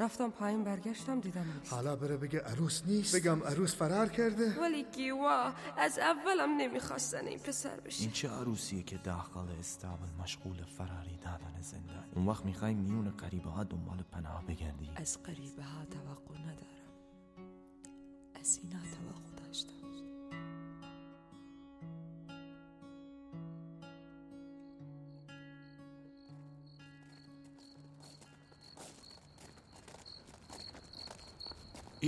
رفتم پایین برگشتم دیدم نیست حالا بره بگه عروس نیست. بگم عروس فرار کرده. ولی گیوا از اولم نمی‌خواستن این پسر بشه. این چه عروسیه که داخل استابل مشغول فراری دادن زندانی؟ اون وقت می‌خوای میون قریبه ها دنبال پناه بگردی؟ از قریبه ها توقع ندارم. از اینا توقع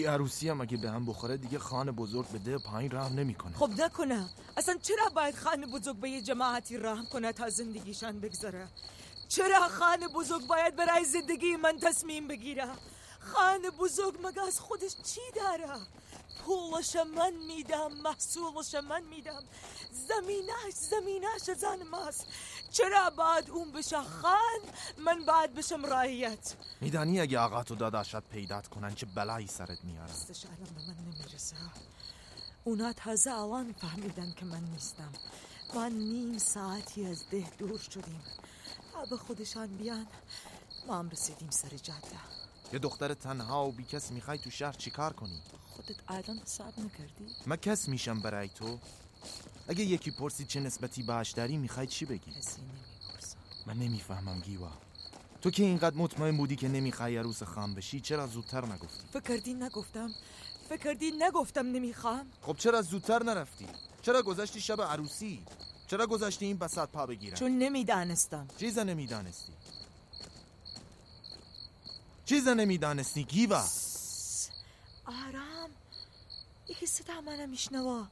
این عروسی هم اگه به هم بخوره دیگه خان بزرگ به ده پایین رحم نمی‌کنه. خب نکنه. اصلا چرا باید خان بزرگ به یه جماعتی رحم کنه تا زندگیشان بگذره؟ چرا خان بزرگ باید برای زندگی من تصمیم بگیره؟ خان بزرگ مگه از خودش چی داره؟ پولش من میدم محصولش من میدم. زمینش زمینش زن ماست. چرا باید اون بشه خان؟ من باید بشم رایت. میدانی اگه آقا تو داداشت پیدات کنن چه بلایی سرت میارن دستش الان به من نمی‌رسه. اونا تازه الان فهمیدن که من نیستم. ما نیم ساعتی از ده دور شدیم. تا به خودشان بیان ما هم رسیدیم سر جاده. یه دختر تنها و بی کس می‌خوای تو شهر چیکار کنی؟ خودت الان حساب نکردی؟ من کس میشم برای تو؟ اگه یکی پرسید چه نسبتی باش داری می‌خوای چی بگی؟ کسی نمی‌پرسم من نمی‌فهمم گیوا. تو که اینقدر مطمئن بودی که نمی‌خوای عروس خام بشی چرا زودتر نگفتی؟ فکر کردی نگفتم؟ فکر کردی نگفتم نمی‌خوام؟ خب چرا زودتر نرفتی؟ چرا گذشتی شب عروسی؟ چرا گذاشتی این بسات پا بگیرن چون نمی‌دانستم. چیز نمی‌دانستی. چیز نمی‌دانستی گیوا. آرام یکی صدا منو میشنوا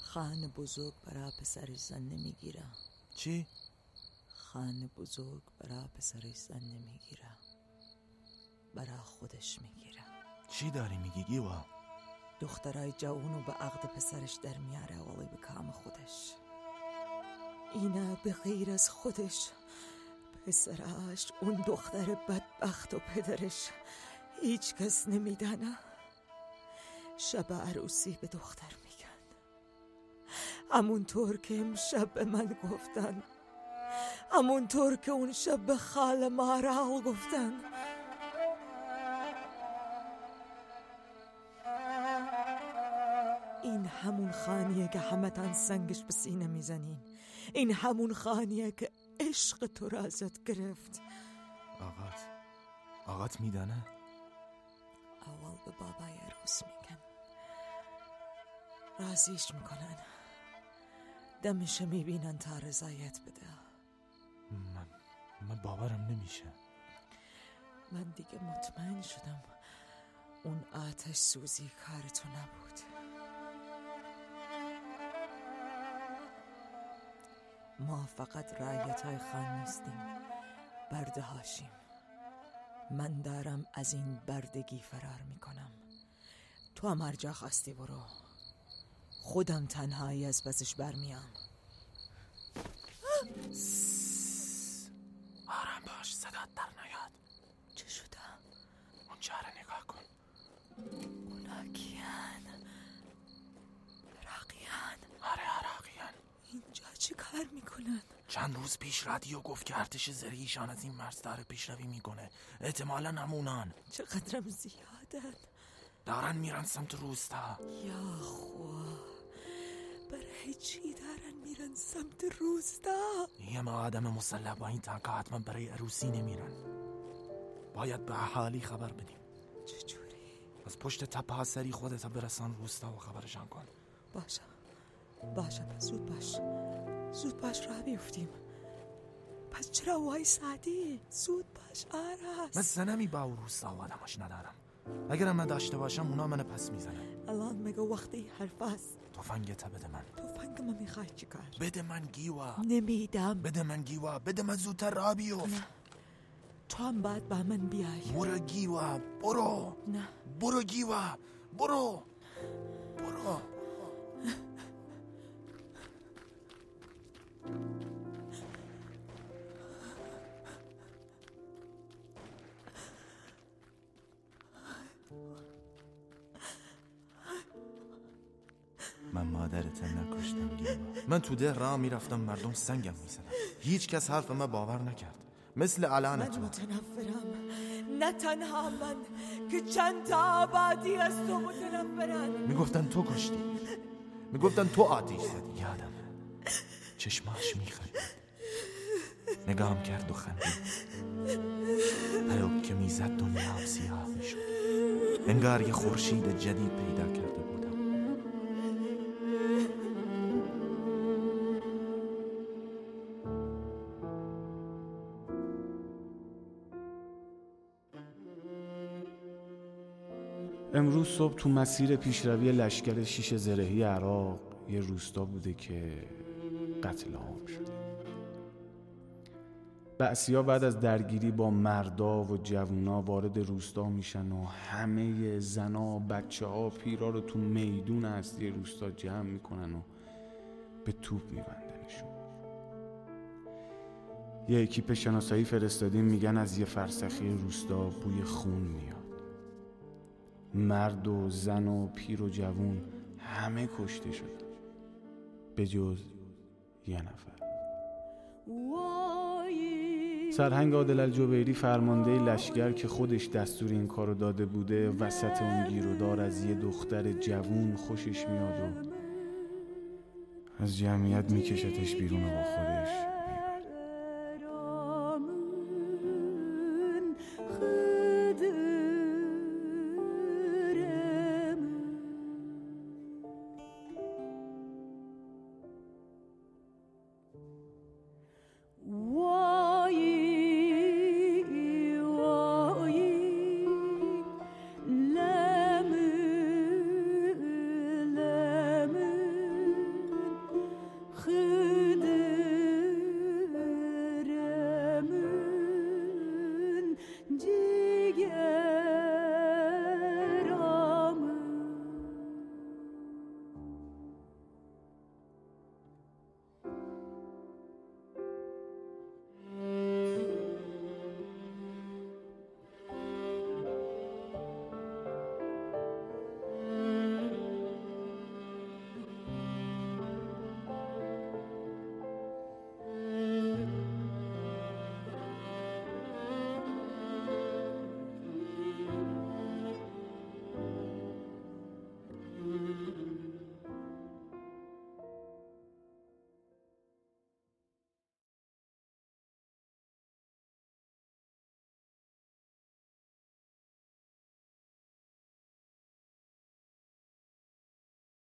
خان بزرگ برا پسرش زن نمی‌گیره. چی؟ خان بزرگ برا پسرش زن نمی‌گیره. برا خودش می‌گیره. چی داری میگی گیوا؟ دخترای جوونو به عقد پسرش در میاره ولی به کام خودش. اینا به غیر از خودش. پسرش اون دختر بدبخت و پدرش. هیچ کس نمیدانه شب عروسی به دختر میگن. همونطور که امشب به من گفتن. همونطور که اون شب به خال مارال گفتن. این همون خانیه که همتان سنگش به سینه می‌زنین. این همون خانیه که عشق تو را ازت گرفت. آقات. آقات میدانه؟ به بابای عروس میگن رازیش می‌کنن. دمشه می‌بینن تا رضایت بده. من من باورم نمیشه. من دیگه مطمئن شدم اون آتش سوزی کار تو نبود. ما فقط رعیت های خان نیستیم. برده هاشیم. من دارم از این بردگی فرار می‌کنم. تو هم هر جا خواستی برو. خودم تنهایی از بزش برمیام. آرام باش صدات در نیاد. چه شده؟ اونجا رو نگاه کن. اونا کیان؟ کار می‌کنن؟ چند روز پیش رادیو گفت که ارتش زرهیشان از این مرز داره پیشروی می‌کنه. احتمالا نمونان چقدرم زیادن. دارن میرن سمت روستا. یا خوا. برای چی دارن میرن سمت روستا؟ یه ما آدم مسلح با این تنکا حتما برای عروسی نمیرن. باید به اهالی خبر بدیم. چجوری؟ از پشت تپه سری خودتا برسان روستا و خبرشان کن. باشه. باشه پس زود باش. زود باش راه بیفتیم. پس چرا وای سعدی؟ زود باش من آرس زنمی با او روستا و آدماش ندارم. اگرم من داشته باشم اونا من پس می‌زنن. الان مگه وقتی حرف است؟ تفنگتا بده من. توفنگ من می‌خوای چیکار بده من گیوا. نمیدم. بده من گیوا. بده من زودتر را بیفت. تو هم باید با من بیای. برو گیوا. برو. نه. برو گیوا. برو. من مادرت نکشتم گیوا من تو ده راه می‌رفتم مردم سنگم می‌زدن. هیچ کس حرف من باور نکرد. مثل علان من تو. متنفرم. نه تنها من که چند تا آبادی از تو متنفرن. می‌گفتن تو کشتی. می‌گفتن تو آتیش زدی. یادم. چشماش میخند نگام کرد و خندید. پلک که می‌زد دنیا سیاه می‌شد. انگار یه خورشید جدید پیدا کرده امروز صبح تو مسیر پیشروی لشکر شیش زرهی عراق یه روستا بوده که قتل عام شده. بعثیا بعد از درگیری با مردا و جوونا وارد روستا میشن و همه زنا بچه ها پیرا رو تو میدون اصلی روستا جمع می‌کنن و به توپ میبندنشون. یه اکیپ شناسایی فرستادیم میگن از یه فرسخی روستا بوی خون میاد. مرد و زن و پیر و جوون همه کشته شدن. به جز یه نفر. سرهنگ عادل الجبیری فرمانده لشکر که خودش دستور این کارو داده بوده وسط اون گیرودار از یه دختر جوون خوشش میاد و از جمعیت میکشتش بیرون و با خودش.